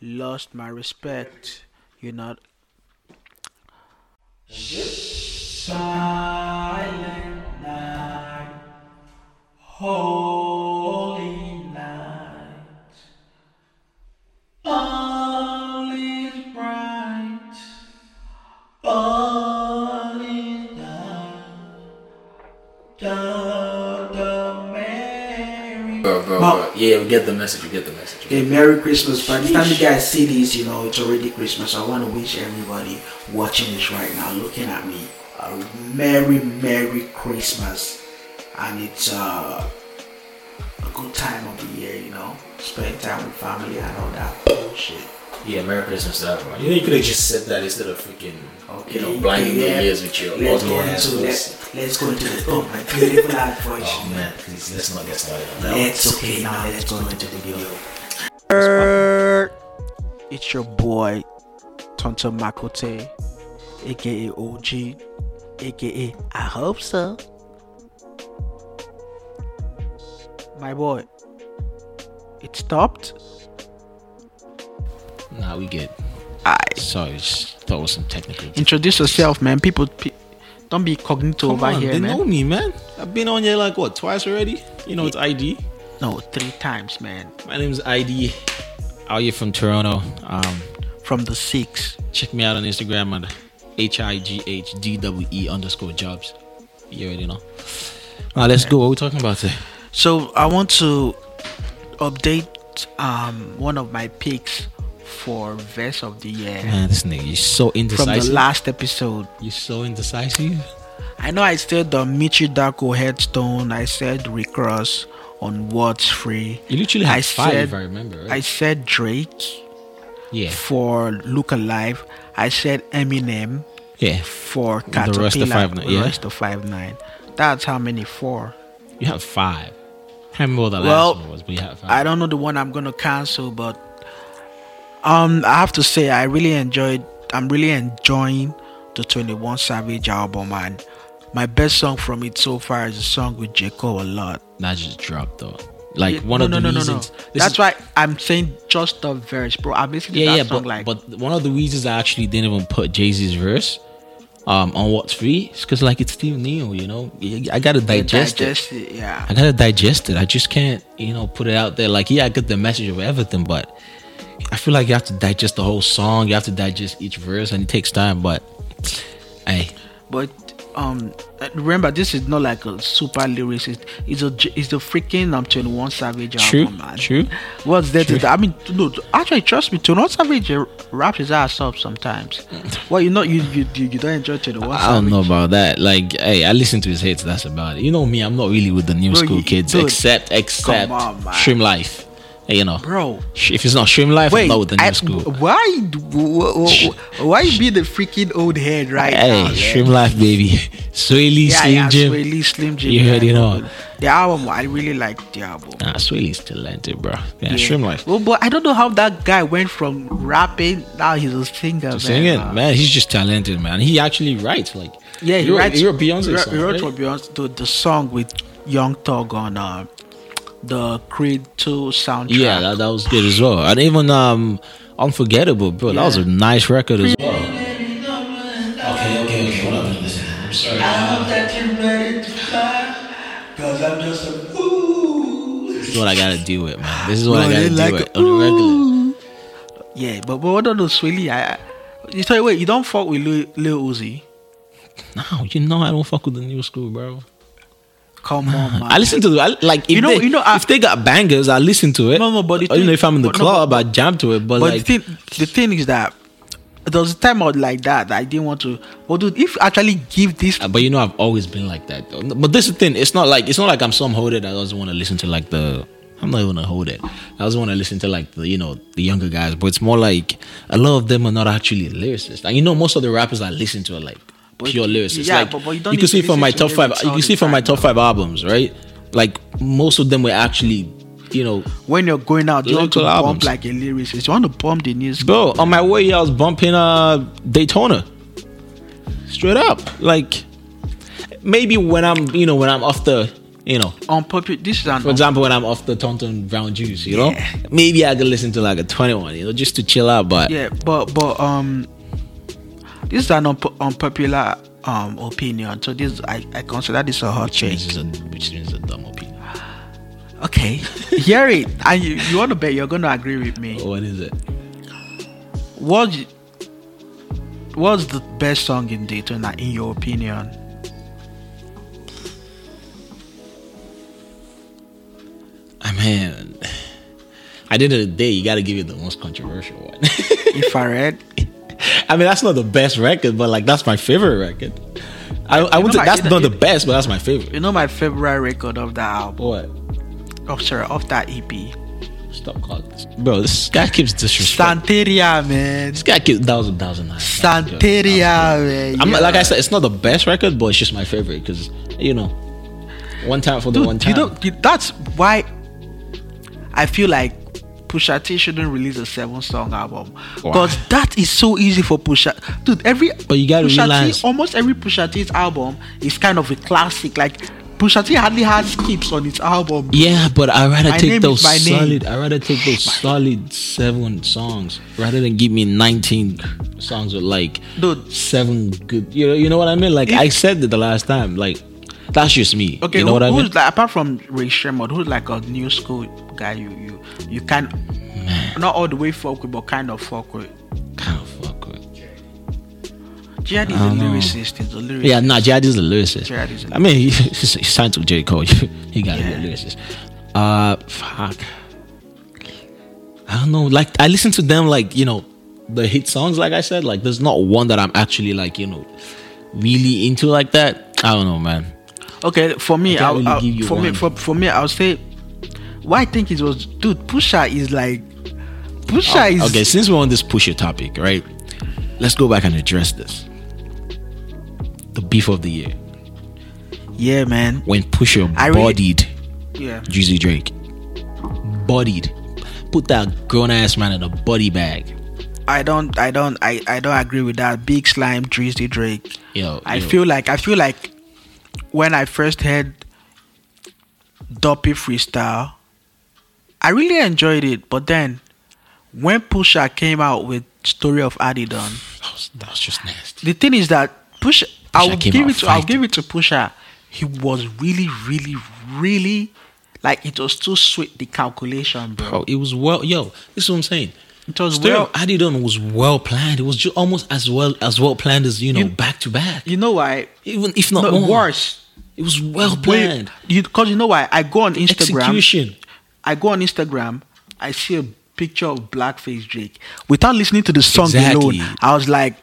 lost my respect. You're not. Silent night, holy Mary. Bro, bro, Ma- bro. Yeah, we get the message. We get the message. Okay, Merry Christmas. By the time you guys see this, you know, it's already Christmas. I want to wish everybody watching this right now, looking at me, a Merry, Merry Christmas. And it's uh, a good time of the year, you know, spend time with family and all that bullshit. Yeah, Merry Christmas to everyone. You know, you could have just said that instead of freaking, you know, blinding yeah. the ears with your Let's ugly go ass into voice. let's, let's go into the oh my beautiful ad voice. Oh man, please let's not get started on that. It's okay now. Let's go into the video. It's your boy, Tonto Makote, aka OG, aka I hope so. My boy, it stopped. Nah, we good. I Sorry, just thought it was some technical. introduce yourself, man. People, pe- don't be cognito Come over on, here, they man. know me, man. I've been on here like what twice already. You know, it's ID. No, three times, man. My name's ID. Out here from Toronto. Um, From the six. check me out on Instagram at H I G H D W E underscore jobs. You already know. Now let's go. What are we talking about today? So I want to update um one of my picks for verse of the year Man, this nigga, you're so from the last episode. you're so indecisive. I know I said the Michi Darko headstone. I said Rick Ross on What's Free. You literally had I five, said- if I remember. Right? I said Drake yeah, for Look Alive. I said Eminem yeah. for The Caterpillar. Royce da Five Nine, yeah. Royce da five nine. That's how many four. You have five. I remember what the Well, last one was, but you have five. I don't know the one I'm gonna cancel, but um, I have to say I really enjoyed. I'm really enjoying the 21 Savage album, and my best song from it so far is a song with J Cole a lot. That just dropped though. Like one no, of no, the no, no, reasons. no. this That's is- why I'm saying just the verse, bro. I'm listening Yeah, that yeah, song but like but one of the reasons I actually didn't even put Jay Z's verse um on what's free is because like it's still new, you know. I gotta digest, digest it. it. Yeah, I gotta digest it. I just can't, you know, put it out there. Like, yeah, I get the message of everything, but I feel like you have to digest the whole song. You have to digest each verse, and it takes time. But, hey, but um, remember this is not like a super lyricist. It's a it's the freaking um 21 Savage true, album, man. true. What's there True. I mean, no, actually, trust me, 21 Savage uh, raps his ass up sometimes. well, you know, you you you, don't enjoy 21 I don't Savage. know about that. Like, hey, I listen to his hits. That's about it. You know me. I'm not really with the new Bro, school kids, dude, except except on. SremmLife. Hey, you know, Bro, if it's not SremmLife, I'm not with the new I, school. why, why, be the freaking old head right Hey, now? man? SremmLife, baby. Swae Lee, yeah, Slim yeah, Jim. Swae Lee, Slim Jim. You yeah, already know. The album, I really like the album. Nah, Swae Lee's talented, bro. Yeah, Yeah. SremmLife. Well, but I don't know how that guy went from rapping now he's a singer. man. Singing, Uh, man, he's just talented, man. He actually writes like Yeah, he wrote- writes. He wrote Beyonce he wrote, song, he wrote right? for Beyonce the, the song with Young Thug on uh, the Creed 2 soundtrack. Yeah, that, that was good as well. And even um, Unforgettable, bro. That was a nice record as well. Okay, okay, okay. Hold on, listen. I'm sorry. that you're ready to fly, cause I'm just a fool. This is what I gotta do with, man. This is what I gotta do deal like with it. on the regular. Yeah, but but what on the Swilly? I, I you tell you wait, you don't fuck with Lil, Lil Uzi. No, you know I don't fuck with the new school, bro. Come on, man. I listen to the I, like if You know- they, you know, I- if they got bangers, I listen to it. No, no, but the you know if I'm in the but no, club, but- I jam to it. But, But like, the thing, the thing is that there was a time out like that, that I didn't want to. But dude, if actually give this, Uh, But you know, I've always been like that. But this is the thing. It's not like it's not like I'm some holder that doesn't want to listen to like the. I'm not even a hold it. I doesn't want to listen to like the you know the younger guys. But it's more like a lot of them are not actually lyricists. And you know, most of the rappers I listen to are like But- pure lyricists. yeah, like but- but you don't You can see from my top five. You can see from my top five albums, right? Like most of them were actually, you know, when you're going out, you want to Lyrical bump like a lyricist. You want to bump the news. bro. On my way, I was bumping uh Daytona. Straight up, like maybe when I'm you know when I'm off the you know. Unpopular. This is an For example, when I'm off the Tonton Brown juice, you know, Yeah. maybe I could listen to like a 21, you know, just to chill out. But yeah, but but um, this is an unpo- unpopular um opinion. So this I, I consider this a hot which take. a, which means a dumb opinion. Okay, hear it, and you, you want to bet you're gonna agree with me. What is it? What what's the best song in Daytona in your opinion? I mean, at the end of the day, you got to give it the most controversial one. If I read, I mean, that's not the best record, but like that's my favorite record. I, I would know say my- that's you not the best, but that's my favorite. you know my favorite record of that album. What? Oh, sorry, of that EP. Stop calling this, bro. This guy keeps disrespect. Santeria, man. this guy keeps that was that was a nice. Santeria, man. I'm yeah. like I said, it's not the best record, but it's just my favorite because you know, one time for the one time. You know, that's why I feel like Pusha T shouldn't release a seven song album because that is so easy for Pusha. Dude, every But you gotta Pusha realize- T, almost every Pusha T's album is kind of a classic. Like Pusha T hardly has skips on its album. Yeah, but I rather My take those is my name. solid. I rather take those solid seven songs rather than give me nineteen songs with like Dude. seven good. You know, you know what I mean? Like If- I said it the last time. Like that's just me. Okay, you know who- what I mean? who's like apart from Ray Sherman, who's like a new school guy? You you you can not all the way fuck with, but kind of fuck with. Kind of fuck with. JID is a lyricist. He's a lyricist. Yeah, nah, JID is a lyricist. JID is a I mean, he, he's, he's signed to J Cole. he got to Yeah. be a lyricist. Uh, fuck. I don't know. Like I listen to them, like you know, the hit songs. Like I said, like there's not one that I'm actually like you know, really into like that. I don't know, man. Okay, for me, I I'll, really I'll- give you for me, for, for me, I'll say, why I think it was, dude. Pusha is like, Pusha oh, is Oh, Okay, since we're on this Pusha topic, right? Let's go back and address this. The beef of the year yeah, man, when Pusha I really- bodied yeah. Juicy Drake, bodied, put that grown ass man in a body bag. I don't, I don't, I, I don't agree with that. Big slime, Drizzy Drake. Yo, I yo. feel like, I feel like when I first heard Duppy freestyle, I really enjoyed it. But then, when Pusha came out with Story of Adidon, that was, that was just nasty. the thing is that Pusha, I'll came give it to I'll give it to Pusha. He was really, really, really like it was too sweet the calculation, bro. Bro, it was well. Yo, this is what I'm saying. It was Story well. Adidon was well planned. It was just almost as well as well planned as you know You- back to back. You know why? Even if not No, worse. It was well planned. You because you know why? I go on Instagram. Execution. I go on Instagram. I see a picture of blackface Drake. Without listening to the song Exactly. alone, I was like,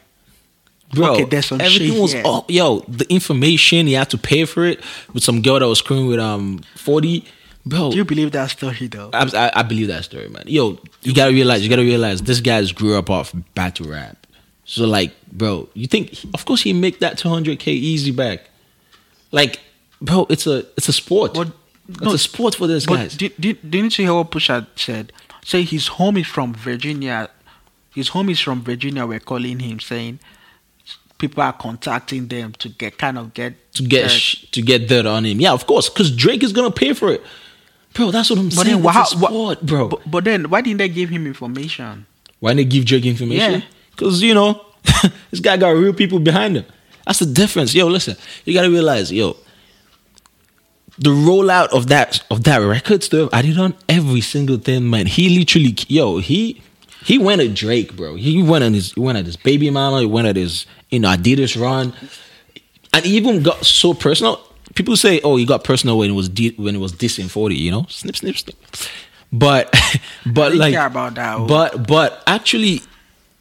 Bro, Okay, there's some everything shit was oh, yo, the information he had to pay for it with some girl that was screwing with um 40. Bro, "Do you believe that story though?" I, I, I believe that story, man. Yo, you gotta realize, you gotta realize, this guys grew up off battle rap. So like, bro, you think? Of course, he make that 200k easy back. Like, bro, it's a it's a sport. But- it's no, a sport for these But guys. did, did, didn't you hear what Pusha said? Say his home is from Virginia. His home is from Virginia. We're calling him saying people are contacting them to get kind of get to get sh- to get dirt on him, yeah, of course, because Drake is gonna pay for it, bro. That's what I'm But saying. then, why, it's a sport, bro. But, but then, why didn't they give him information? Why didn't they give Drake information? Yeah. Because you know, this guy got real people behind him. That's the difference. Yo, listen, you gotta realize, yo, the rollout of that of that record stuff, I did on every single thing, man. He literally, yo, he he went at Drake, bro. He went on his he went at his baby mama. He went at his you know Adidas run, and he even got so personal. People say, oh, he got personal when it was di- when it was dissing forty. You know, snip, snip, snip. But but like care about that. oh. but but actually,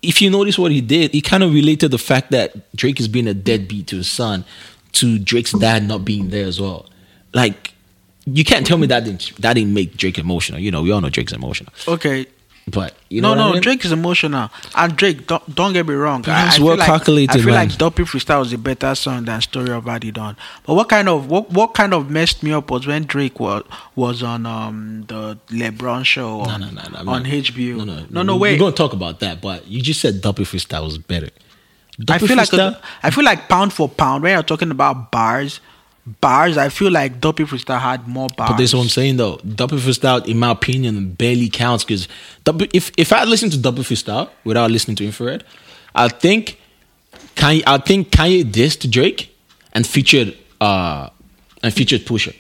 if you notice what he did, he kind of related the fact that Drake is being a deadbeat to his son to Drake's dad not being there as well. Like you can't tell me that didn't that didn't make Drake emotional. You know, we all know Drake's emotional. Okay. But you know no, no, I mean? Drake is emotional, and Drake. Don't, don't get me wrong. But I, I feel well like, calculated, I feel man. like Duppy Freestyle was a better song than Story of Adidon. But what kind of what what kind of messed me up was when Drake was was on um the LeBron show No, on, no, no, no, I'm on not- HBO. No, no, no, no, wait. We're gonna talk about that, but you just said Duppy Freestyle was better. I Duppy feel like Freestyle- I feel like pound for pound when you're talking about bars, bars, I feel like Duppy Freestyle had more bars. But this is what I'm saying though. Duppy Freestyle, in my opinion, barely counts because if if I had listened to Duppy Freestyle without listening to Infrared, I think Kanye, I think Kanye dissed Drake and featured uh and featured Pusha.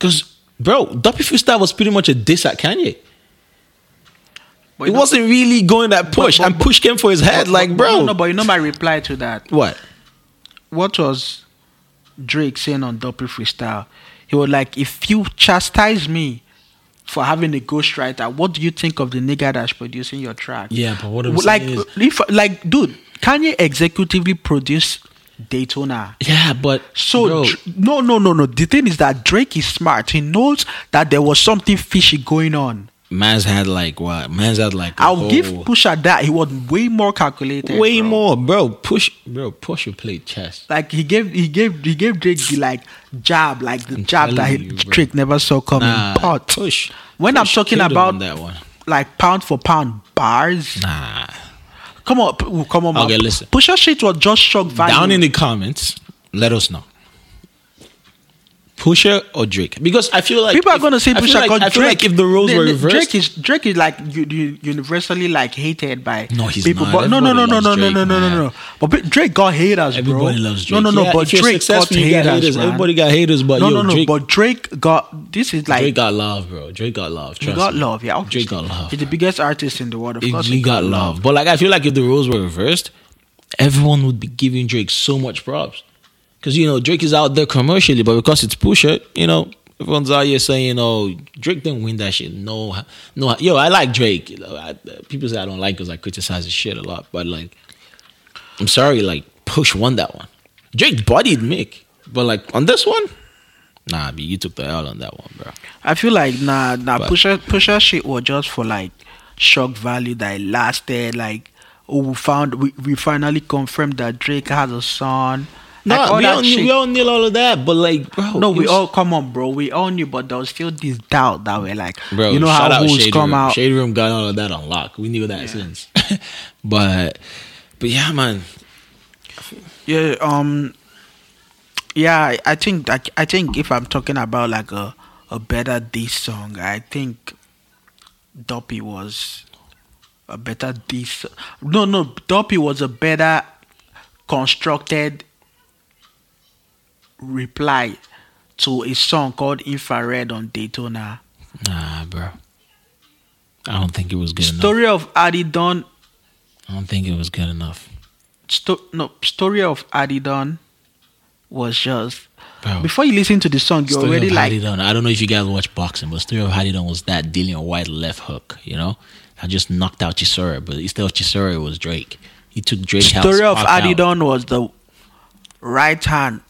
Cause bro, Duppy Freestyle was pretty much a diss at Kanye. But it know- wasn't really going that push, but- and push came for his head. but- like, bro, No, no, but you know my reply to that. what? What was Drake saying on Duppy Freestyle? He was like, if you chastise me for having a ghostwriter, what do you think of the nigga that's producing your track? Yeah, but what I'm like, saying is- if, like, dude, Kanye executively produced Daytona. Yeah, but So bro, no, no, no, no. The thing is that Drake is smart. He knows that there was something fishy going on. Man's had like what? Man's had like. I'll give whole- Pusha that. He was way more calculated. way bro. more, bro. Push, bro. Pusha played chess. Like he gave, he gave, he gave Drake the like jab, like the I'm jab that he, you. Drake never saw coming. Nah, but push. when I'm talking about on that one, like pound for pound bars, nah. come on, come on, man. Okay, listen. Pusha shit was just shock value. Down in the comments, let us know. Pusha or Drake? Because I feel like People are gonna say Pusha like, I feel like if the roles were reversed, Drake is Drake is like u- u- universally like hated by No, he's people. not. But no, no, no, no, no, no, no, no, no, no. But Drake got haters, bro. everybody loves Drake. No, no, no. Yeah, but Drake got haters. haters. Everybody got haters, but no, yo, no, no. Drake- But Drake got this is like Drake got love, bro. Drake got love. he got me. love. Yeah, obviously. Drake got love. He's the biggest artist in the world. Of He, course, he got love. But like I feel like if the roles were reversed, everyone would be giving Drake so much props. Because you know, Drake is out there commercially, but because it's Pusha, you know, everyone's out here saying, "Oh, Drake didn't win that shit." No, no, yo, I like Drake. You know, I, people say I don't like because I criticize his shit a lot, but like, I'm sorry, like Push won that one. Drake bodied Mick, but like on this one, nah, B, you took the L on that one, bro. I feel like nah, nah. But- Pusha, Pusha shit was just for like shock value that it lasted. Like, oh, we found we, we finally confirmed that Drake has a son. Like, we, all knew, we all knew all of that, but like, bro, No, we was- all come on, bro. We all knew, but there was still this doubt that we're like, Bro, you know how who's come Room. out. Shade Room got all of that on lock. We knew that since. but but yeah, man. Yeah, um, yeah. I- think I, I think if I'm talking about like a a better diss song, I think Duppy was a better diss. No, no, Duppy was a better constructed reply to a song called Infrared on Daytona. Nah, bro. I don't think it was good enough. Story of Adidon. I don't think it was good enough. Sto- no, story of Adidon was just Bro. before you listen to the song, you're Story already of like, Hadidon. I don't know if you guys watch boxing, but Story of Hadidon was that Dillian Whyte left hook, you know? I just knocked out Chisora, but instead of Chisora, it was Drake. He took Drake out. story of Pac out. Adidon was the right hand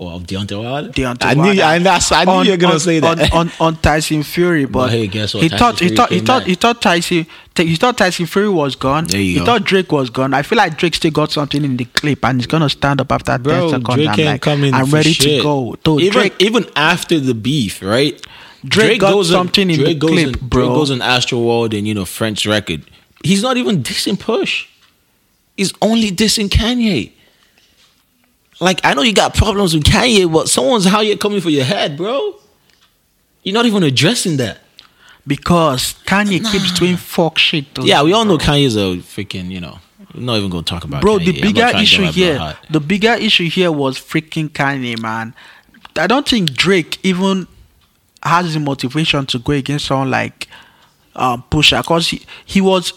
Or of Deontay Wilder? Deontay I knew, Wilder I, that's, I knew on- you were going to on- say that. on, on, on Tyson Fury, but, hey, guess what? he Tyson thought he thought he thought he thought Tyson he thought Tyson Fury was gone. There you he go. thought Drake was gone. I feel like Drake still got something in the clip, and he's gonna stand up after Bro, ten seconds. Drake I'm like, come in I'm ready shit. to go. Dude, even Drake, even after the beef, right? Drake got something in the Drake goes clip, in, bro. Drake goes on Astro World and you know French record. He's not even dissing Push. He's only dissing Kanye. Like I know you got problems with Kanye, but someone's out here coming for your head, bro. You're not even addressing that. because Kanye keeps doing fuck shit. To Yeah, we all know bro. Kanye's a freaking, you know. We're not even gonna talk about it. bro Kanye. the bigger issue get my blood here the bigger issue here was freaking kanye man i don't think drake even has the motivation to go against someone like um pusha because he, he was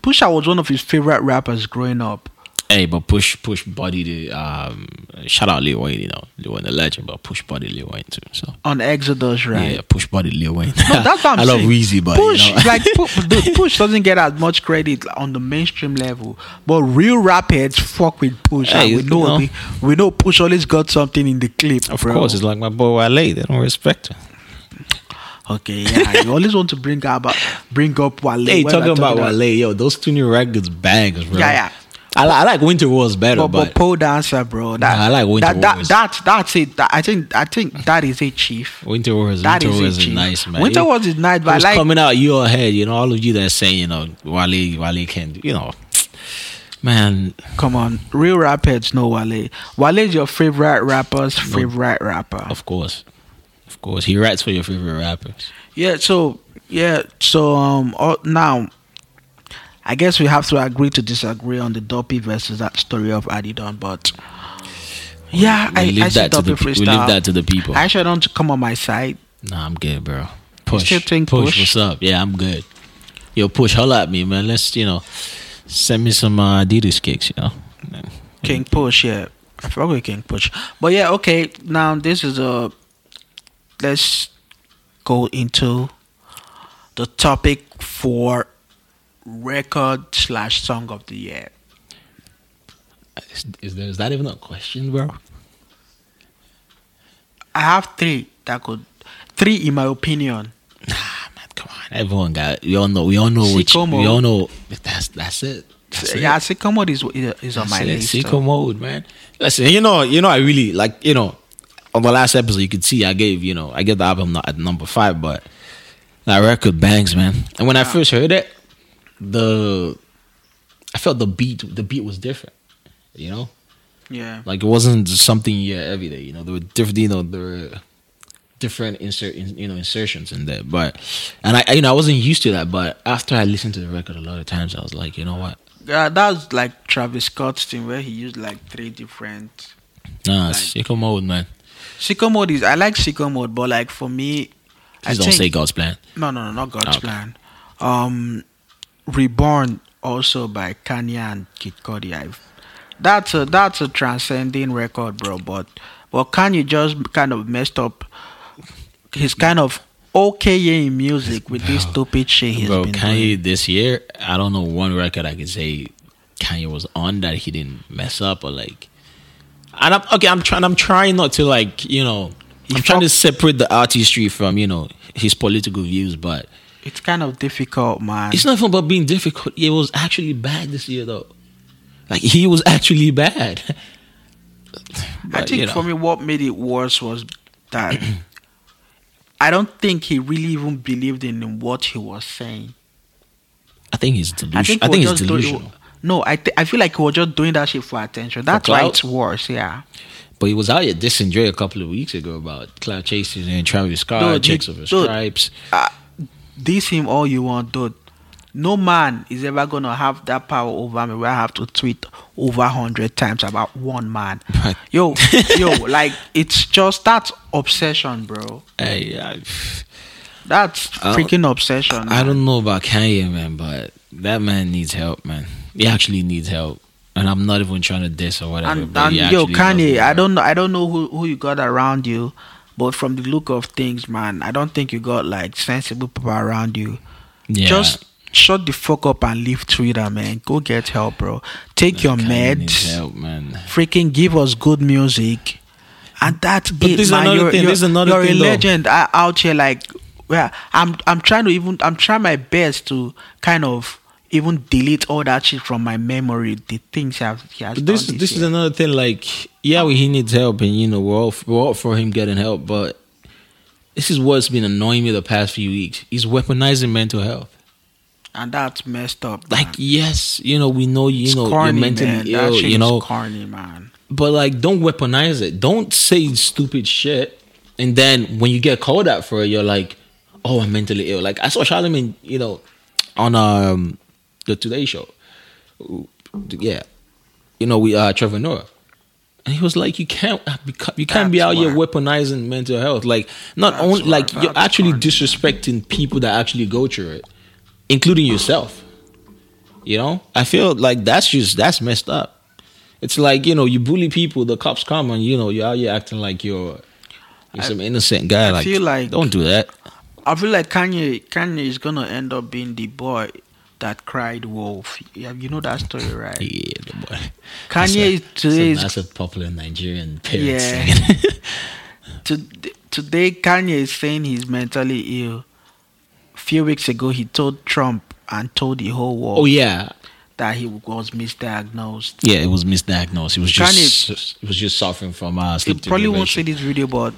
pusha was one of his favorite rappers growing up Hey, but push push body the um shout out Lil Wayne, you know, Lil Wayne the legend, but push body Lil Wayne too. So on exodus right yeah, push body Lil Wayne. No, that's what I'm I love saying. Weezy, but Push, you know. like pu- dude, Push doesn't get as much credit on the mainstream level, but real rap heads fuck with Push. Hey, and we know, know. we, we know Push always got something in the clip. of bro. course, it's like my boy Wale. They don't respect him. Okay, yeah, you always want to bring up bring up Wale. Hey, talking we're about Wale, yo, those two new records bangs, bro. Yeah, yeah. I, li- I like Winter Wars better, But, but, but pole dancer, bro. That, Nah, I like Winter that, that, Wars. that, that's it. That, I think I think that is a chief. Winter Wars, That Winter is Wars is chief. nice, man. Winter It- Wars is nice, it but I was like coming out your head, you know, all of you that are saying, you know, Wale, Wale can, you know, Man, Come on, real rapheads know Wale. Wale is your favorite rapper's favorite rapper. of course, of course, he writes for your favorite rappers. Yeah, so yeah, so um uh, now I guess we have to agree to disagree on the Duppy versus that story of Adidon, but yeah, We I, leave I that to the freestyle. we leave that to the people. I actually don't come on my side. Nah, I'm good, bro. Push, push, Push? What's up? Yeah, I'm good. Yo, push, holla at me, man. Let's, you know, send me some uh, Adidas kicks, you know. King Push, yeah. I forgot with King Push. But yeah, okay, now this is a let's go into the topic for record slash song of the year. Is, is, there, is that even a question, bro? I have three that could three in my opinion. Nah, man, come on. Everyone got. We all know. We all know which. We all know. That's that's it. That's it. yeah, Sicko mode is is on my it. list. Sicko though. mode, man. Listen, you know, you know, I really like, you know, on the last episode, you could see I gave, you know, I gave the album not at number five, but that record bangs, man. And when I first heard it, the I felt the beat, the beat was different, you know, Yeah. like it wasn't something you hear every day. You know, there were different, you know, there were different insert, in, you know, insertions in there. But and I, you know, I wasn't used to that. But after I listened to the record a lot of times, I was like, you know what? Yeah, that was like Travis Scott's thing where he used like three different Nah, Like- sicko mode, man. Sicko mode is I like Sicko mode, but like for me I don't think say God's plan. no no no not God's Okay. plan. Um Reborn also by Kanye and Kid Cudi. I've, that's a that's a transcending record, bro. But but Kanye just kind of messed up. He's kind of okay in music with this stupid shit he's Bro, been Kanye doing. this year, I don't know one record I can say Kanye was on that he didn't mess up or like. And I'm okay. I'm trying. I'm trying not to like you know. I'm trying to separate the artistry from you know his political views, but It's kind of difficult, man. it's nothing about being difficult. It was actually bad this year though. Like he was actually bad. I think you know. for me, what made it worse was that I don't think he really even believed in what he was saying. I think he's I delusional. think, I think he's doing- delusional. no, I th- I feel like he was just doing that shit for attention. That's why it's worse. Yeah, But he was out here dissing Dre a couple of weeks ago about cloud chasers and Travis Scott, Dude, he- checks over stripes. uh, diss him all you want, dude. No man is ever gonna have that power over me where I have to tweet over hundred times about one man. But- Yo, yo, like it's just that obsession, bro. Hey, I, That's I freaking obsession. I man. don't know about Kanye, man, but that man needs help, man. He actually needs help, and I'm not even trying to diss or whatever. and, but and yo Kanye, I don't know I don't know who, who you got around you, but from the look of things, man, I don't think you got like sensible people around you. Yeah. Just shut the fuck up and leave Twitter, man. Go get help, bro. Take your meds. help, man. Freaking give us good music. And that's But it, this is another you're, thing, You're, this is another you're thing, a legend uh, out here, like yeah. I'm I'm trying to even I'm trying my best to kind of even delete all that shit from my memory. The things he has, he has But this done this is another thing. Like, yeah, we, he needs help, and you know we're all we're all for him getting help. But this is what's been annoying me the past few weeks. He's weaponizing mental health. and that's messed up. Like, yes, you know we know you It's know corny, you're mentally man. Ill. You know, corny, man. but like don't weaponize it don't say stupid shit and then when you get called out for it you're like oh i'm mentally ill like i saw charlamagne you know on um the today show. Yeah. You know we uh trevor noah. And he was like you can't uh, you can't be That's out here weaponizing mental health. Like not That's only why. like you're That's actually disrespecting people that actually go through it including yourself. You know? I feel like that's just that's messed up. It's like you know you bully people, the cops come and you know you're out here acting like you're you're some innocent guy. I like feel like- don't do that. I feel like Kanye Kanye is gonna end up being the boy that cried wolf. Yeah, you know that story, right? Yeah, the boy. Kanye is That's a, today that's is a popular Nigerian parent Yeah. saying. to, today Kanye is saying he's mentally ill. A few weeks ago he told Trump and told the whole world oh yeah, that he was misdiagnosed. yeah. It was misdiagnosed. He was Kanye- just he was just suffering from uh, He sleep probably won't see this video, but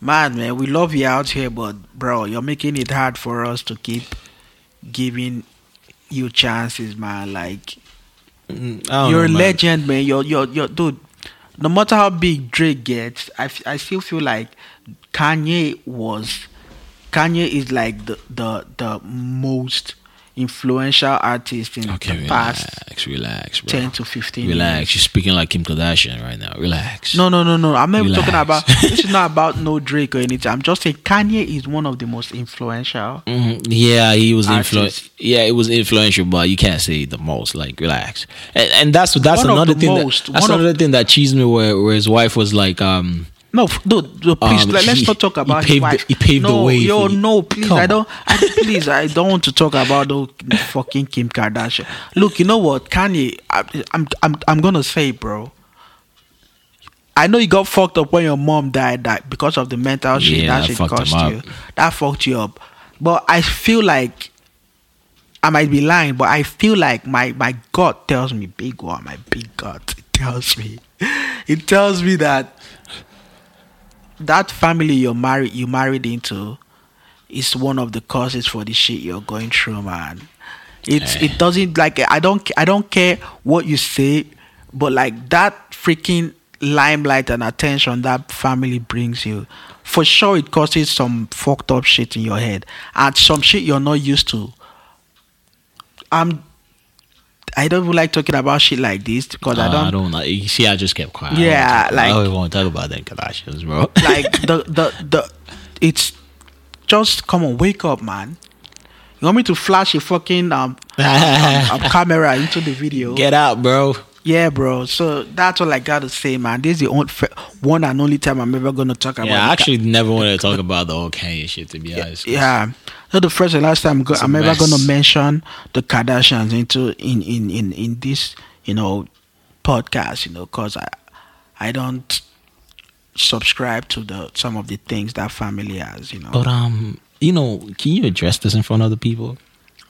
man, man, we love you out here, but bro, you're making it hard for us to keep giving you chances, man. Like Mm, I don't You're a legend, man. You're, you're, you're, dude. No matter how big Drake gets, I, I still feel like Kanye was. Kanye is like the the the most influential artist in Okay, the relax, past relax, bro. ten to fifteen Relax. years. You're speaking like Kim Kardashian right now. Relax. No, no, no, no. I'm not talking about. this is not about no Drake or anything. I'm just saying Kanye is one of the most influential. Mhm. Yeah, he was influential. Yeah, it was influential, but you can't say the most. Like, relax. And, and that's that's One another the thing. most. That, that's One of- another thing that cheesed me. Where, where his wife was like, um, No, dude, dude, please Um, let, us he- not talk he about paved his wife. he paved the no, way Yo, you. no, please, I don't. I, please, I don't want to talk about the fucking Kim Kardashian. Look, you know what, Kanye? I, I'm, I'm, I'm gonna say, bro. I know you got fucked up when your mom died that because of the mental shit Yeah, that that shit cost you. That fucked you up. But I feel like I might be lying, but I feel like my my gut tells me, big one, my big God it tells me, it tells me that that family you're married you married into is one of the causes for the shit you're going through, man. It's Eh. it doesn't like I don't I don't care what you say, but like that freaking limelight and attention that family brings you, for sure it causes some fucked up shit in your head and some shit you're not used to. I'm I don't even like talking about shit like this because I uh, don't I don't know. You see, I just kept quiet. Yeah, don't like- I don't want to talk about them Kardashians, bro. like the the the it's just come on wake up man you want me to flash a fucking um, um, um, camera into the video Get out, bro. yeah bro so that's all i gotta say man this is the only, f- one and only time i'm ever gonna talk about Yeah, I actually never wanted to talk about the whole Kanye shit. To be honest. yeah not the first and last time go- It's a i'm ever gonna mention the kardashians into in in in in this you know podcast you know because i i don't subscribe to the some of the things that family has you know But um, you know, can you address this in front of the people?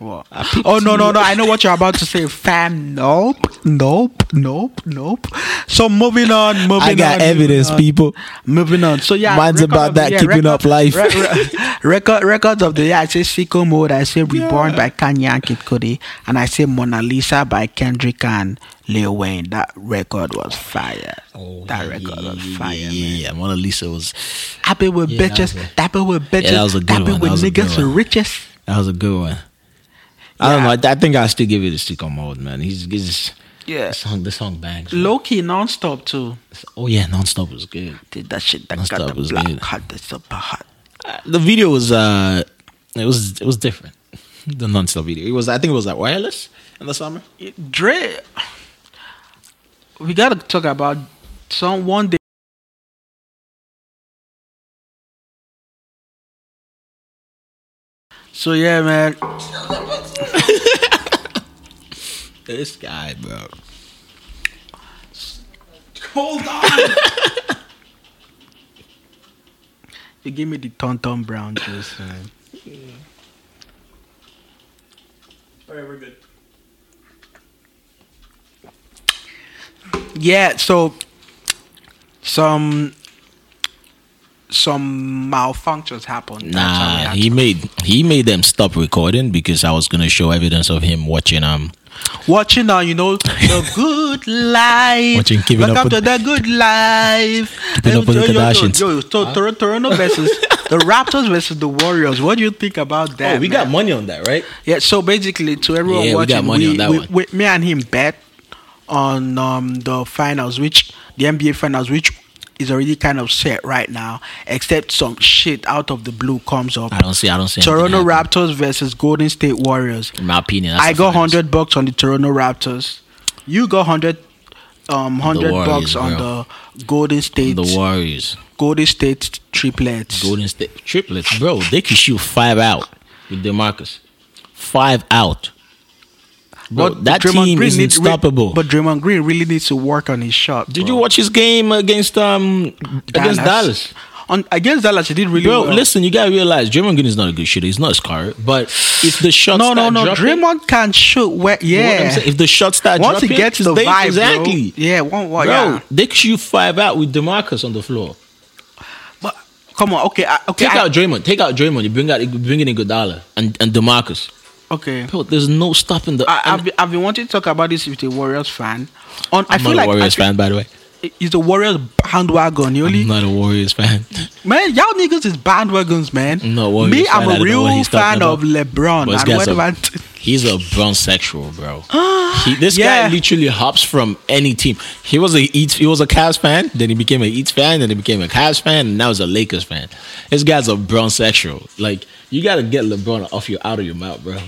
What? Oh no no no! I know what you're about to say, fam. Nope, nope, nope, nope. So moving on, moving on. I got on, evidence, people. Moving on. So yeah, Mine's about that, year, keeping up life. re- re- record records of the year. I say Sicko Mode. I say Reborn by Kanye and Kid Cudi, and I say Mona Lisa by Kendrick and Lil Wayne. That record was fire. Oh, that record was fire. Yeah, man. yeah, yeah. Mona Lisa was. Happy with Yeah, bitches, was a- with bitches, Yeah, that was a good dapper one. With was a good niggas one. with riches. That was a good one. I don't know. I, I think I still give you the Sicko Mode, man. He's, he's Yeah. the song. The song bangs. man. Low key non-stop too. Oh yeah, nonstop was good. Did that shit that Non-stop got the was black good. hot, the super hot. Uh, the video was uh, it was it was different. The nonstop video. It was. I think it was like wireless in the summer. Dre, we gotta talk about some one day. So yeah, man. This guy, bro. Hold on. you give me the ton ton brown juice, man. Alright, we're good. Yeah, so some some malfunctions happened. That's how we Nah, he made he made them stop recording because I was gonna show evidence of him watching um watching now, you know, the good life. Watching Keeping Up Welcome with- to the good life. Keeping Up with the Yo, yo, yo, Kardashians. Yo, yo, so Tor- Toronto versus the Raptors versus the Warriors. What do you think about that? Oh, we man? got money on that, right? Yeah, so basically, to everyone Yeah, we watching, got money we, on that we- one. we- me and him bet on um, the finals, which the NBA finals, which is already kind of set right now, except some shit out of the blue comes up. I don't see. I don't see. Toronto. Raptors versus Golden State Warriors. In my opinion, I got hundred bucks on the Toronto Raptors. You got hundred, um, hundred bucks on bro. the Golden State. The Warriors, Golden State triplets. Golden State triplets, bro. They can shoot five out with Demarcus. Five out. Bro, But that Draymond team Green is unstoppable. But Draymond Green really needs to work on his shot. Did bro. you watch his game against um against Dallas? On against Dallas, he did really Bro, well. listen, you gotta realize Draymond Green is not a good shooter. He's not a scorer. But if the shots no, no, no. dropping, Draymond can shoot. Where, you know yeah. if the shots start Once he gets the they- vibe, exactly. Bro. Yeah, one, one, Bro, yeah. they shoot five out with Demarcus on the floor. But come on, okay, I, okay. Take I, out Draymond. Take out Draymond. You bring out you bring in Iguodala and and Demarcus. Okay. Bro, there's no stopping the. I, I've, been, I've been wanting to talk about this with a Warriors fan. On, I I'm feel not like a Warriors I feel- fan, by the way. He's a Warriors bandwagon. You only I'm not a Warriors fan. man, y'all niggas is bandwagons, man. Not Warriors Me, fan. I I'm a real fan talking of LeBron. But And guy's a- whatever. He's a bronsexual, bro. Ah, he, this Yeah. guy literally hops from any team. He was a Eats, he was a Cavs fan, then he became a Eats fan, then he became a Cavs fan, and now he's a Lakers fan. This guy's a bronsexual. Like you gotta get LeBron off your out of your mouth, bro.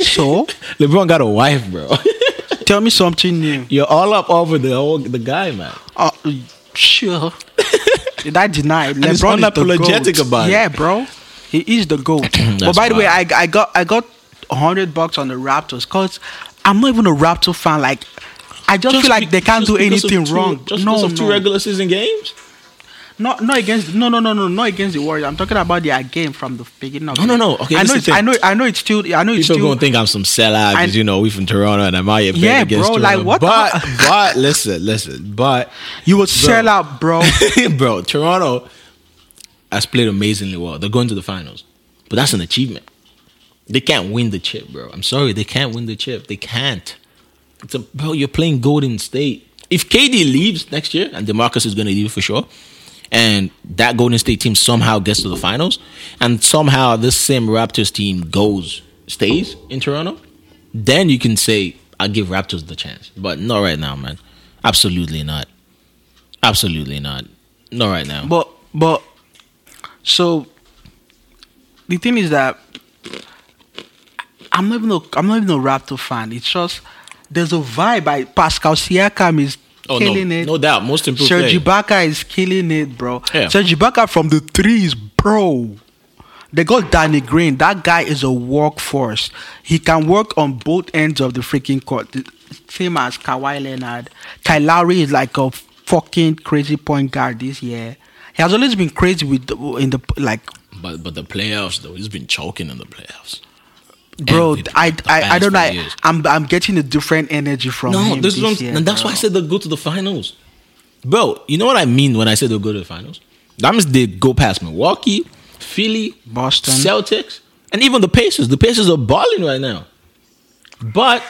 So, LeBron got a wife, bro. tell me something new. You're all up over the whole the guy, man. Uh, sure. Did I deny? he's LeBron is the unapologetic about it. Yeah, bro. He is the goat. but by the way, I. I got I got hundred bucks on the Raptors because I'm not even a Raptor fan. Like, I just, feel like be- they can't do anything two- wrong. Just no, because of two no. regular season games. Not not against no no no no not against the Warriors. I'm talking about their game from the beginning of No, no, no. Okay, I know it's I know I know it's still I know it's People still gonna think I'm some sellout because you know we from Toronto and I'm out here Yeah, bro, like, Toronto. what the- But but listen, listen, but you would sell out, bro. bro, Toronto has played amazingly well. They're going to the finals, but that's an achievement. They can't win the chip, bro. I'm sorry, they can't win the chip. They can't. It's a bro. You're playing Golden State. If KD leaves next year, and Demarcus is going to leave for sure, and that Golden State team somehow gets to the finals, and somehow this same Raptors team goes stays in Toronto, then you can say I give Raptors the chance. But not right now, man. Absolutely not. Absolutely not. Not right now. But but so the thing is that I'm not even a, I'm not even a Raptor fan. It's just there's a vibe. By Pascal Siakam is oh no, killing it. no doubt. Most improved Serge. Ibaka is killing it, bro. Yeah. Serge Ibaka from the threes, bro. They got Danny Green. That guy is a workforce. He can work on both ends of the freaking court. Same as Kawhi Leonard. Kyle Lowry is like a fucking crazy point guard this year. He has always been crazy with the, in the like, But but the playoffs though, he's been choking in the playoffs. Bro. I, I I don't know. I, i'm I'm getting a different energy from No, him this this, is what year, and that's why I said they'll go to the finals. Bro, you know what I mean when I say they'll go to the finals? That means they go past Milwaukee, Philly, Boston. Celtics, and even the Pacers. The Pacers are balling right now. But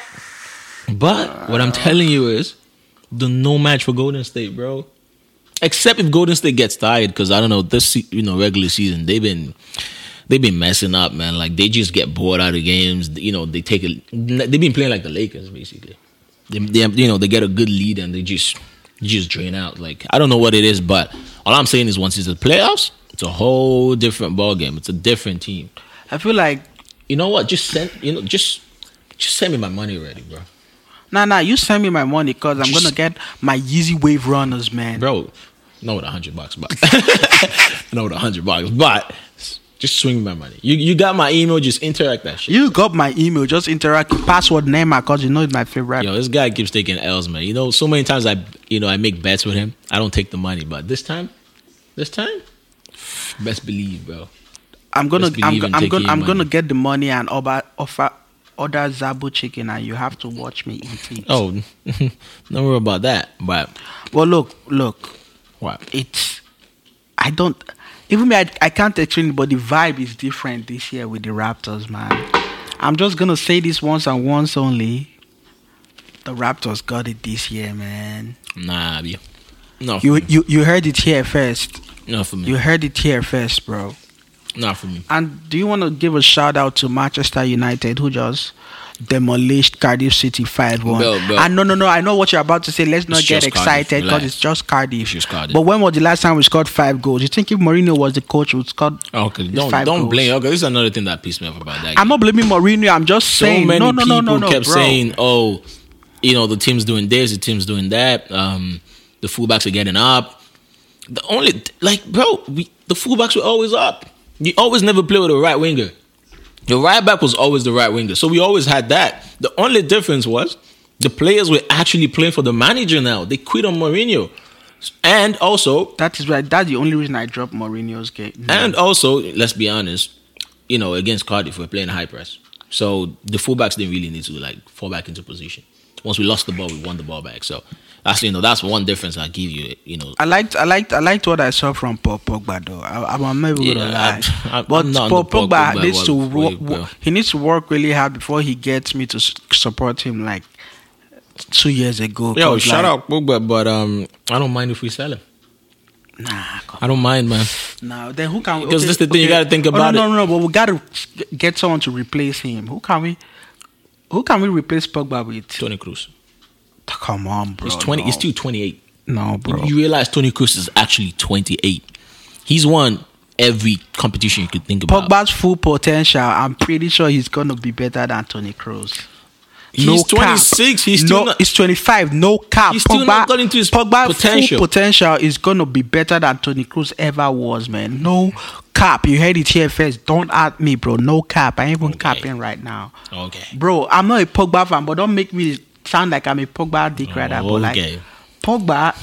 but what I'm telling you is the no match for Golden State, bro. Except if Golden State gets tired, because I don't know this you know regular season they've been they've been messing up, man. Like they just get bored out of games. You know they take it. They've been playing like the Lakers basically. They, they you know they get a good lead and they just just drain out. Like I don't know what it is, but all I'm saying is once it's the playoffs, it's a whole different ball game. It's a different team. I feel like You know what? Just send you know just just send me my money already, bro. nah nah. You send me my money because I'm gonna get my Yeezy Wave runners, man. bro. Not with a hundred bucks, but not with a hundred bucks, but just swing my money. You you got my email. Just Interac that shit. You got my email. Just Interac. Password name because you know it's my favorite. Yo, this guy keeps taking L's, man. You know, so many times I you know I make bets with him. I don't take the money, but this time, this time, best believe, bro. I'm gonna I'm, I'm gonna I'm gonna get the money and offer offer order Zabu chicken and you have to watch me eat it. Oh, don't worry about that. But well look look what? it's I don't even me I, I can't explain it, but the vibe is different this year with the Raptors man. I'm just gonna say this once and once only. The Raptors got it this year, man. Nah. Not for You you you heard it here first. Not for me. You heard it here first, bro. Not for me. And do you want to give a shout out to Manchester United who just demolished Cardiff City 5 1? Bro, bro. And no, no, no, I know what you're about to say. Let's not It's get excited because it's just Cardiff. It's just Cardiff. But when was the last time we scored five goals? You think if Mourinho was the coach, we would score? Okay, don't five don't goals? blame. Okay, this is another thing that pissed me off about that. I'm not blaming Mourinho. I'm just so saying. many no, no, people no, no, no, kept bro. saying, "Oh, you know, the team's doing this, the team's doing that. Um, the fullbacks are getting up." The only like, bro, we, the fullbacks were always up. You always never play with a right winger. The right back was always the right winger, so we always had that. The only difference was the players were actually playing for the manager now. They quit on Mourinho, and also That is right. That's the only reason I dropped Mourinho's game. and also, let's be honest, you know, against Cardiff, we're playing high press. So the fullbacks didn't really need to like fall back into position. Once we lost the ball, we won the ball back. So that's you know that's one difference I give you. You know, I liked, I liked, I liked what I saw from Paul Pogba though. I, I'm I'm not even gonna Yeah, lie, I- I- but Paul on the Paul Pogba Pogba needs to wave, work. bro. He needs to work really hard before he gets me to support him like two years ago. yo, 'cause, shout like, out Pogba, but um, I don't mind if we sell him. Nah, I don't mind, man. Now then, who can? Because this is the thing, you gotta think Oh, about no. No, no, no. But we gotta get someone to replace him. Who can we? Who can we replace Pogba with? Toni Kroos. Come on, bro. He's twenty. No. He's still twenty eight. No, bro. You realize Toni Kroos is actually twenty eight. He's won every competition you could think about. Pogba's full potential. I'm pretty sure he's gonna be better than Toni Kroos. He's cap. 26, he's still no, not- he's 25. No cap. He's still not got into his Pogba's potential. full potential is gonna be better than Toni Kroos ever was, man. No cap. You heard it here first. Don't at me, bro. No cap. I ain't even Okay. capping right now. Okay. Bro, I'm not a Pogba fan, but don't make me sound like I'm a Pogba dick rider. But like Pogba,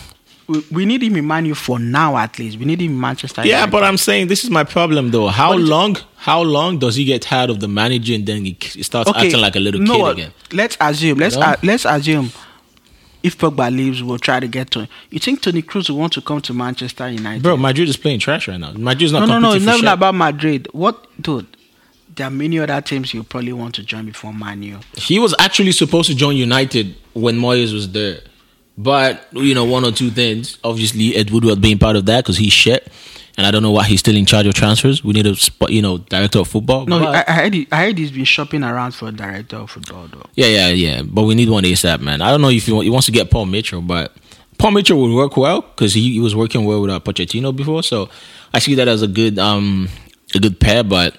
we, need him in Man U for now at least. We need him in Manchester. Yeah, United. but I'm saying this is my problem though. How But long? How long does he get tired of the manager and then he starts acting like a little know kid again? Let's assume. Let's uh, let's assume. If Pogba leaves, we'll try to get to him. You think Toni Kroos will want to come to Manchester United? Bro, Madrid is playing trash right now. Madrid's not no, no, no. It's for not even about Madrid. What, dude? There are many other teams you probably want to join before Man U. He was actually supposed to join United when Moyes was there. But, you know, one or two things. Obviously, Ed Woodward being part of that because he's shit. And I don't know why he's still in charge of transfers. We need a, spot, you know, director of football. No, I, I heard. He, I heard he's been shopping around for a director of football, though. Yeah, yeah, yeah. But we need one ASAP, man. I don't know if he, want, he wants to get Paul Mitchell, but Paul Mitchell would work well because he, he was working well with uh, Pochettino before. So I see that as a good um a good pair. But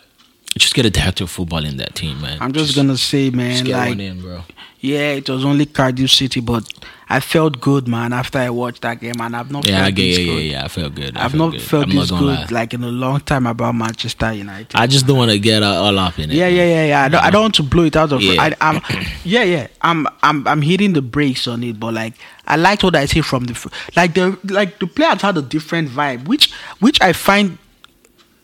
just get a director of football in that team, man. I'm just, gonna say, man, just like in. Yeah, it was only Cardiff City, but I felt good, man, after I watched that game, and I've not Yeah, I felt get this yeah, yeah, good. yeah. I felt good. I I've felt not good. felt I'm this good lie. like in a long time about Manchester United. I just don't want to get all up in it. yeah, yeah, yeah, yeah. I don't, I don't want to blow it out of. Yeah. I, I'm, yeah, yeah. I'm, I'm, I'm hitting the brakes on it, but like I liked what I see from the, like the, like the players had a different vibe, which, which I find.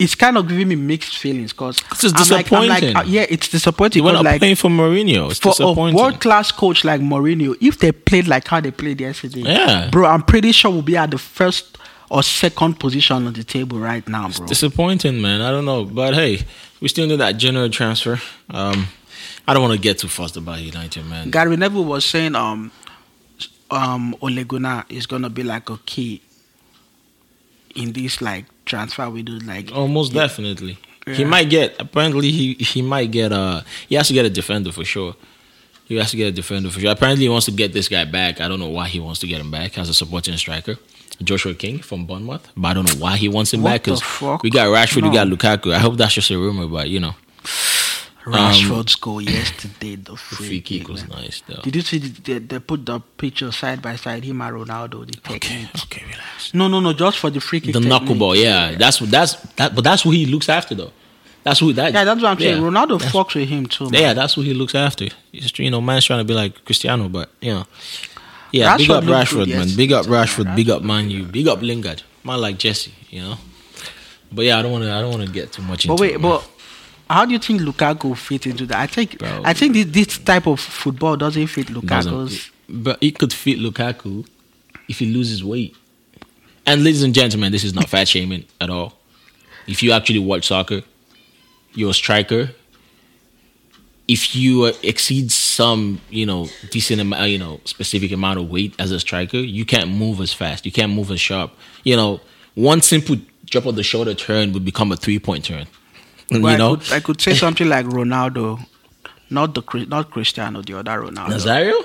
It's kind of giving me mixed feelings because It's just disappointing. uh, yeah, it's disappointing. 'cause, not like, playing for Mourinho. It's for a world class coach like Mourinho, if they played like how they played yesterday, Yeah. bro, I'm pretty sure we'll be at the first or second position on the table right now, bro. disappointing, man. I don't know, but hey, we still need that general transfer. Um, I don't want to get too fussed about United, man. Gary Neville was saying, um, um, Ole Gunnar is gonna be like a key in this like transfer we do, like almost most definitely. He might get. Apparently, he he might get. Uh, he has to get a defender for sure. He has to get a defender for sure. Apparently, he wants to get this guy back. I don't know why he wants to get him back as a supporting striker. Joshua King from Bournemouth, but I don't know why he wants him What back because we got Rashford, we got Lukaku. I hope that's just a rumor, but you know, Um, Rashford's goal yesterday. The free, free kick kick, was man. nice though. Did you see they, they put the picture side by side? Him and Ronaldo, the Okay, technique. okay, relax. No, no, no, just for the free kick. The technique. knuckleball, yeah, that's what that's that. But that's who he looks after though. That's who that. Yeah, that's what I'm saying. Ronaldo that's- fucks with him too. Man. Yeah, that's who he looks after. He's you know, man's trying to be like Cristiano, but you know, yeah, big up Rashford, man. Big up. Rashford. Big up Man U. Big up Lingard. Man like Jesse, you know. But yeah, I don't want to. I don't want to get too much into. But wait, it, but how do you think Lukaku fit into that? I think Bro. I think this, this type of football doesn't fit Doesn't- Lukaku's. But it could fit Lukaku if he loses weight. And ladies and gentlemen, this is not fat shaming at all. If you actually watch soccer, you're a striker. If you uh, exceed some, you know, decent amount, you know, specific amount of weight as a striker, you can't move as fast. You can't move as sharp. You know, one simple drop of the shoulder turn would become a three point turn. But you I know, could, I could say something like Ronaldo, not the not Cristiano, the other Ronaldo. Nazario?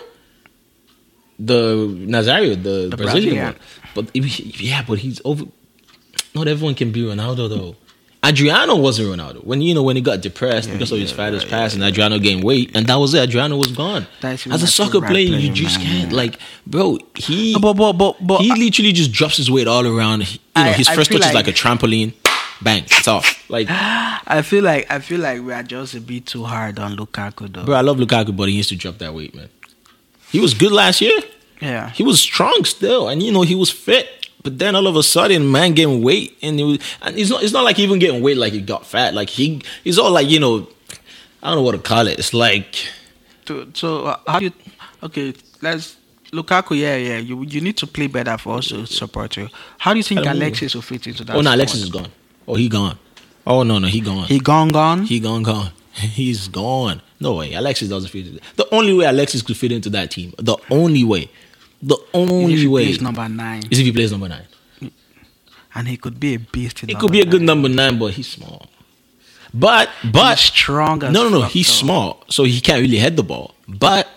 The Nazario, the, The Brazilian Brazilian. one. But yeah, but he's over. Not everyone can be Ronaldo though. Adriano wasn't Ronaldo when you know when he got depressed because of his father's past and Adriano gained weight and that was it. Adriano was gone. That's As a soccer favorite player, you just man, can't yeah. like, bro. He but but but, but he literally just drops his weight all around. You know, I- his first touch is like- like a trampoline. Bang, it's off. Like, I feel like I feel like we are just a bit too hard on Lukaku though. bro, I love Lukaku, but he needs to drop that weight, man. He was good last year. Yeah. he was strong still, and you know he was fit. But then all of a sudden, man, getting weight, and it was, and it's not it's not like even getting weight like he got fat. Like he he's all like you know, I don't know what to call it. It's like to, so uh, how do you? Okay, let's Lukaku. Yeah, yeah. You you need to play better for us to support you. How do you think. Alexis will fit into that? Oh no? Alexis is gone. Oh, he gone. Oh no, no, he gone. He gone, gone. He gone, gone. He's gone. No way. Alexis doesn't fit. Into the only way Alexis could fit into that team, the only way, the only if he way plays number nine, is if he plays number nine. and he could be a beast. In He could be a good nine. number nine, but he's small. But but He's strong. As no, no, no. He's though. small, so he can't really head the ball. But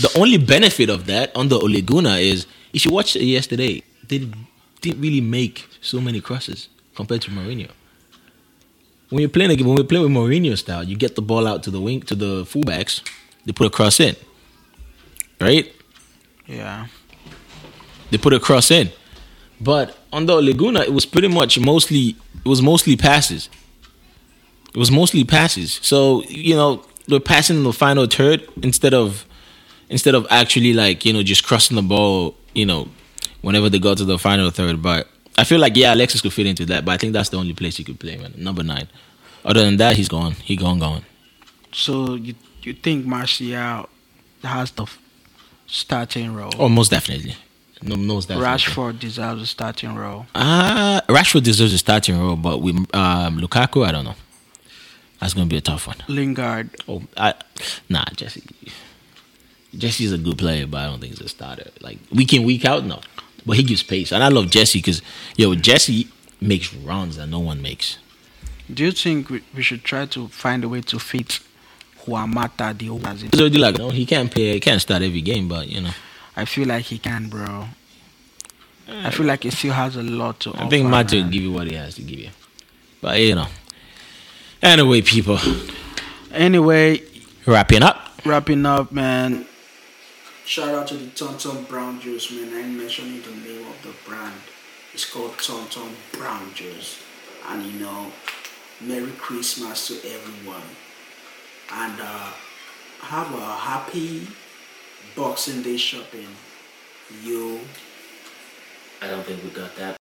the only benefit of that under Ole Gunnar is if you watched it yesterday, they didn't really make so many crosses compared to Mourinho. When you're playing when we play with Mourinho style, you get the ball out to the wing to the fullbacks, they put a cross in, right? Yeah. they put a cross in. But under Ole Gunnar, it was pretty much mostly it was mostly passes. It was mostly passes. So you know they're passing in the final third instead of instead of actually like you know just crossing the ball. You know whenever they go to the final third. But I feel like yeah, Alexis could fit into that. But I think that's the only place he could play, man. Number nine. Other than that, he's gone. He gone, gone. So you you think Martial has the starting role? Oh, most definitely. No, most definitely. Rashford deserves a starting role. Uh Rashford deserves a starting role, but with um, Lukaku, I don't know. That's gonna be a tough one. Lingard. Oh, I nah, Jesse. Jesse's a good player, but I don't think he's a starter. Like week in, week out, no. But he gives pace, and I love Jesse because yo, Jesse makes runs that no one makes. Do you think we, we should try to find a way to fit Juan Mata the as He's already like, no, he can't play, he can't start every game, but you know, I feel like he can, bro. I feel like he still has a lot to I think Matt will give you what he has to give you. But you know, anyway, people, Anyway, wrapping up. wrapping up, man. Shout out to the Tonton Brown Juice, man. I'm mentioning the name of the brand. It's called Tonton Brown Juice. And you know, Merry Christmas to everyone. And uh, have a happy Boxing Day shopping. You I don't think we got that.